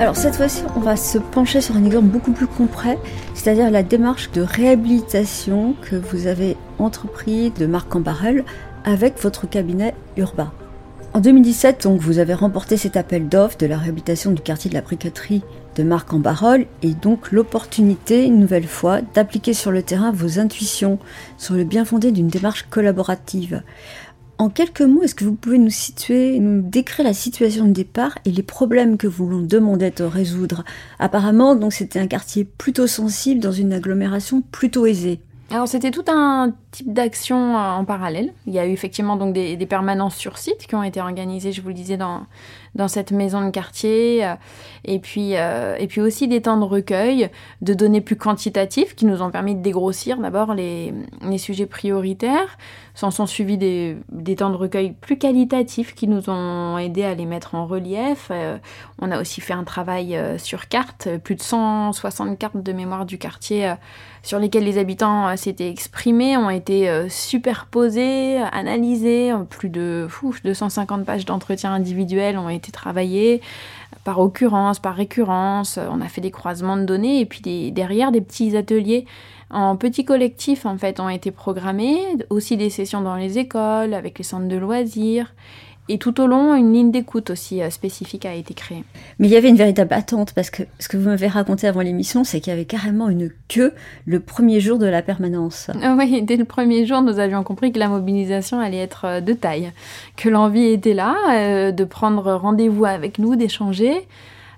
Alors cette fois-ci, on va se pencher sur un exemple beaucoup plus concret, c'est-à-dire la démarche de réhabilitation que vous avez entrepris de Marc en Barrel avec votre cabinet Urba. En 2017, donc, vous avez remporté cet appel d'offres de la réhabilitation du quartier de la briqueterie de Marc en Barrel et donc l'opportunité, une nouvelle fois, d'appliquer sur le terrain vos intuitions sur le bien fondé d'une démarche collaborative. En quelques mots, est-ce que vous pouvez nous situer, nous décrire la situation de départ et les problèmes que vous nous demandez de résoudre? Apparemment, donc c'était un quartier plutôt sensible dans une agglomération plutôt aisée. Alors c'était tout un type d'action euh, en parallèle. Il y a eu effectivement donc des, permanences sur site qui ont été organisées, je vous le disais, dans, dans cette maison de quartier. Euh, et puis, euh, et puis aussi des temps de recueil de données plus quantitatives qui nous ont permis de dégrossir d'abord les, les sujets prioritaires. S'en sont suivis des, des, temps de recueil plus qualitatifs qui nous ont aidés à les mettre en relief. on a aussi fait un travail sur carte, plus de 160 cartes de mémoire du quartier sur lesquelles les habitants s'étaient exprimés, ont été euh, superposés, analysés. Plus de 250 pages d'entretien individuels ont été travaillées par occurrence, par récurrence. On a fait des croisements de données et puis derrière des petits ateliers en petits collectifs en fait ont été programmés, aussi des sessions dans les écoles avec les centres de loisirs. Et tout au long, une ligne d'écoute aussi euh, spécifique a été créée. Mais il y avait une véritable attente, parce que ce que vous m'avez raconté avant l'émission, c'est qu'il y avait carrément une queue le premier jour de la permanence. Ah oui, dès le premier jour, nous avions compris que la mobilisation allait être euh, de taille, que l'envie était là, euh, de prendre rendez-vous avec nous, d'échanger.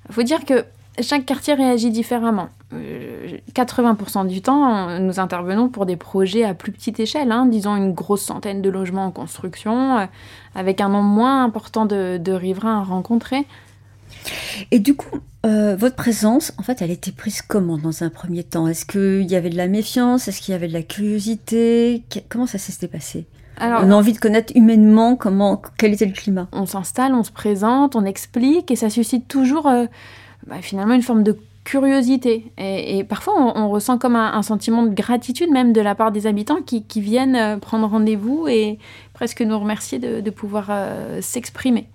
Il faut dire que chaque quartier réagit différemment. 80% euh, du temps, nous intervenons pour des projets à plus petite échelle, hein, disons une grosse centaine de logements en construction, euh, avec un nombre moins important de, riverains à rencontrer. Et du coup, euh, votre présence, en fait, elle était prise comment dans un premier temps? Est-ce qu'il y avait de la méfiance? Est-ce qu'il y avait de la curiosité? Comment ça s'est passé? Alors, on a envie de connaître humainement comment, quel était le climat. On s'installe, on se présente, on explique, et ça suscite toujours bah, finalement une forme de curiosité. Et, parfois, on, ressent comme un, sentiment de gratitude même de la part des habitants qui, viennent euh, prendre rendez-vous et presque nous remercier de, pouvoir euh, s'exprimer.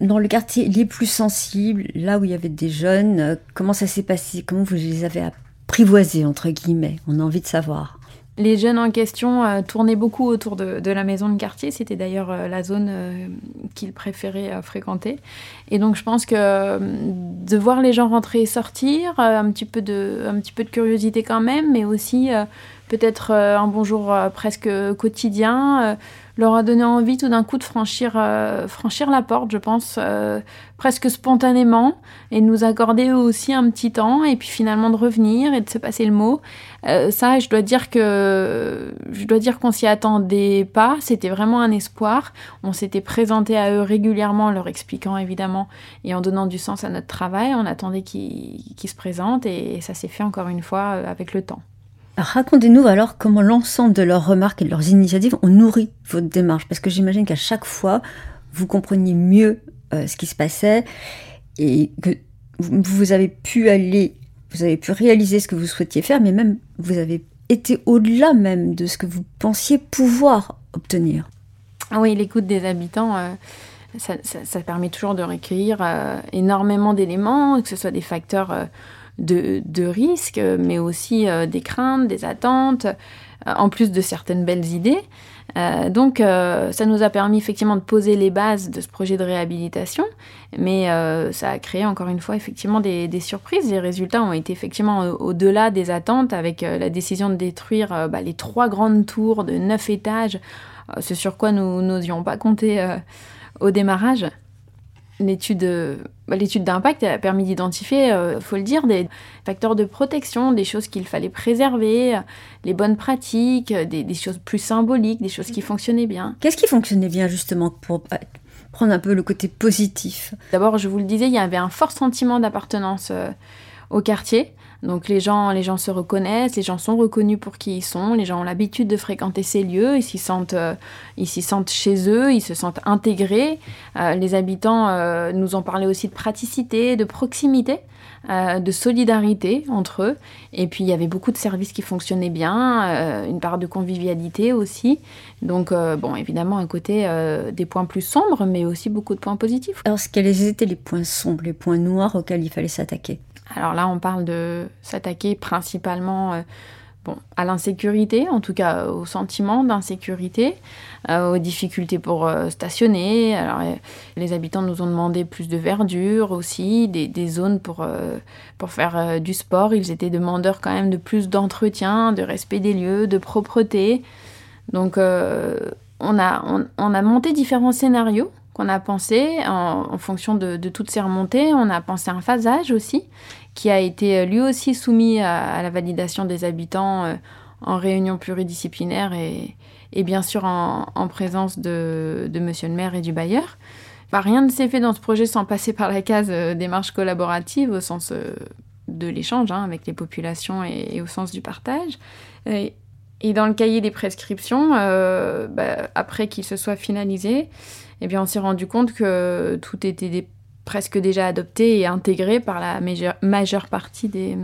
Dans le quartier les plus sensibles, là où il y avait des jeunes, euh, comment ça s'est passé? Comment vous les avez apprivoisés, entre guillemets? On a envie de savoir. Les jeunes en question euh, tournaient beaucoup autour de, la maison de quartier. C'était d'ailleurs euh, la zone euh, qu'ils préféraient fréquenter. Et donc, je pense que de voir les gens rentrer et sortir, un, petit peu de, un petit peu de curiosité quand même, mais aussi peut-être un bonjour presque quotidien leur a donné envie tout d'un coup de franchir, euh, franchir la porte, je pense, euh, presque spontanément, et de nous accorder aussi un petit temps, et puis finalement de revenir et de se passer le mot. Euh, ça, je dois dire que je dois dire qu'on s'y attendait pas. C'était vraiment un espoir. On s'était présenté à eux régulièrement, leur expliquant évidemment et en donnant du sens à notre travail. On attendait qu'ils se présentent, et ça s'est fait encore une fois avec le temps. Racontez-nous alors comment l'ensemble de leurs remarques et de leurs initiatives ont nourri votre démarche, parce que j'imagine qu'à chaque fois, vous compreniez mieux euh, ce qui se passait et que vous avez pu aller, vous avez pu réaliser ce que vous souhaitiez faire, mais même vous avez été au-delà même de ce que vous pensiez pouvoir obtenir. Oui, l'écoute des habitants. Euh, ça, permet toujours de recueillir euh, énormément d'éléments, que ce soit des facteurs de, risques, mais aussi euh, des craintes, des attentes, euh, en plus de certaines belles idées. Euh, donc ça nous a permis effectivement de poser les bases de ce projet de réhabilitation, mais ça a créé encore une fois effectivement des, surprises. Les résultats ont été effectivement au-delà des attentes avec la décision de détruire bah, les trois grandes tours de neuf étages, ce sur quoi nous n'osions pas compter au démarrage l'étude euh, l'étude d'impact a permis d'identifier, il euh, faut le dire, des facteurs de protection, des choses qu'il fallait préserver, les bonnes pratiques, des, choses plus symboliques, des choses qui fonctionnaient bien. Qu'est-ce qui fonctionnait bien justement pour euh, prendre un peu le côté positif? D'abord, je vous le disais, il y avait un fort sentiment d'appartenance au quartier. Donc les gens, les gens se reconnaissent, les gens sont reconnus pour qui ils sont, les gens ont l'habitude de fréquenter ces lieux, ils s'y sentent, euh, sentent chez eux, ils se sentent intégrés. Euh, les habitants euh, nous ont parlé aussi de praticité, de proximité. de solidarité entre eux. Et puis il y avait beaucoup de services qui fonctionnaient bien, une part de convivialité aussi. Donc bon, évidemment un côté des points plus sombres, mais aussi beaucoup de points positifs. Alors quels étaient les points sombres, les points noirs auxquels il fallait s'attaquer? Alors là, on parle de s'attaquer principalement à l'insécurité, en tout cas au sentiment d'insécurité, euh, aux difficultés pour euh, stationner. Alors, euh, les habitants nous ont demandé plus de verdure aussi, des, zones pour, pour faire du sport. Ils étaient demandeurs quand même de plus d'entretien, de respect des lieux, de propreté. Donc, on, a, on, a monté différents scénarios qu'on a pensé en, fonction de, toutes ces remontées. On a pensé un phasage aussi qui a été euh, lui aussi soumis à, la validation des habitants euh, en réunion pluridisciplinaire et, bien sûr en, présence de, de, monsieur le maire et du bailleur. Rien ne s'est fait dans ce projet sans passer par la case euh, démarche collaborative au sens de l'échange hein, avec les populations et, au sens du partage. Dans le cahier des prescriptions, bah, après qu'il se soit finalisé, eh bien, on s'est rendu compte que tout était des presque déjà adopté et intégré par la majeure, partie des,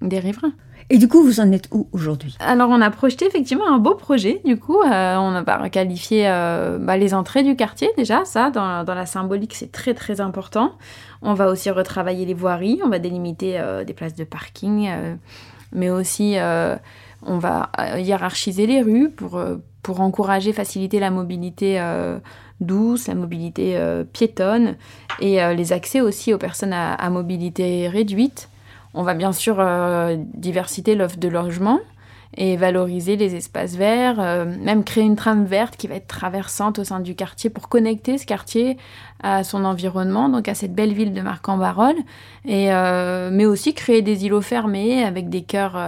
des riverains. Et du coup, vous en êtes où aujourd'hui? Alors, on a projeté effectivement un beau projet. Du coup, euh, on a qualifié euh, bah, les entrées du quartier déjà. Ça, dans, dans la symbolique, c'est très très important. On va aussi retravailler les voiries. On va délimiter euh, des places de parking, mais aussi on va hiérarchiser les rues pour pour encourager, faciliter la mobilité douce, la mobilité euh, piétonne et euh, les accès aussi aux personnes à, mobilité réduite. On va bien sûr euh, diversifier l'offre de logement et valoriser les espaces verts, même créer une trame verte qui va être traversante au sein du quartier pour connecter ce quartier à son environnement, donc à cette belle ville de Marc-en-Barœul, et mais aussi créer des îlots fermés avec des cœurs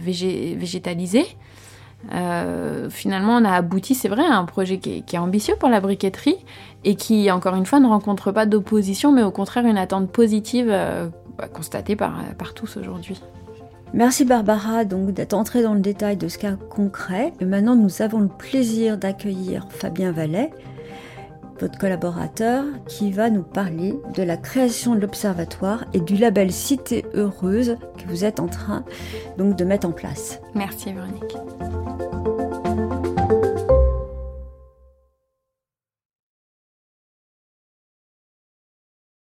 végétalisés euh, finalement, on a abouti, c'est vrai, à un projet qui est, ambitieux pour la briqueterie et qui, encore une fois, ne rencontre pas d'opposition, mais au contraire une attente positive euh, bah, constatée par, par tous aujourd'hui. Merci Barbara donc d'être entrée dans le détail de ce cas concret. Et maintenant, nous avons le plaisir d'accueillir Fabien Vallet, votre collaborateur, qui va nous parler de la création de l'observatoire et du label Cité heureuse que vous êtes en train donc de mettre en place. Merci Véronique.